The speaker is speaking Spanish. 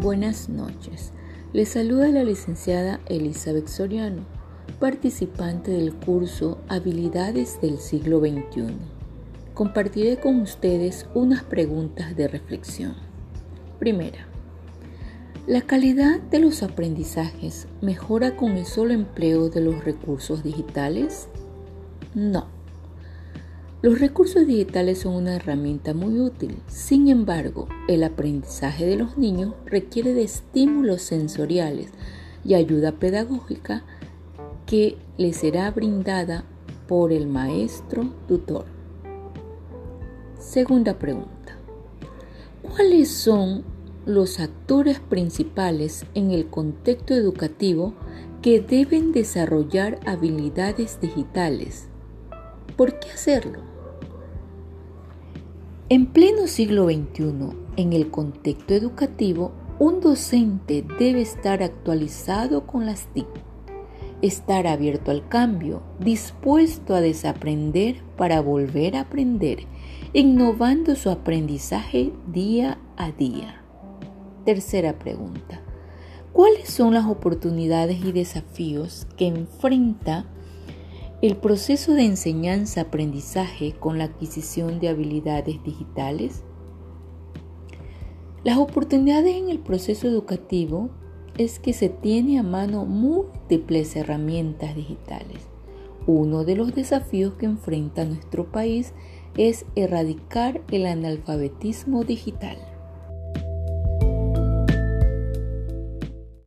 Buenas noches. Les saluda la licenciada Elizabeth Soriano, participante del curso Habilidades del siglo XXI. Compartiré con ustedes unas preguntas de reflexión. Primera. ¿La calidad de los aprendizajes mejora con el solo empleo de los recursos digitales? No. Los recursos digitales son una herramienta muy útil. Sin embargo, el aprendizaje de los niños requiere de estímulos sensoriales y ayuda pedagógica que les será brindada por el maestro tutor. Segunda pregunta. ¿Cuáles son los actores principales en el contexto educativo que deben desarrollar habilidades digitales? ¿Por qué hacerlo? En pleno siglo XXI, en el contexto educativo, un docente debe estar actualizado con las TIC, estar abierto al cambio, dispuesto a desaprender para volver a aprender, innovando su aprendizaje día a día. Tercera pregunta. ¿Cuáles son las oportunidades y desafíos que enfrenta el proceso de enseñanza-aprendizaje con la adquisición de habilidades digitales. Las oportunidades en el proceso educativo es que se tiene a mano múltiples herramientas digitales. Uno de los desafíos que enfrenta nuestro país es erradicar el analfabetismo digital.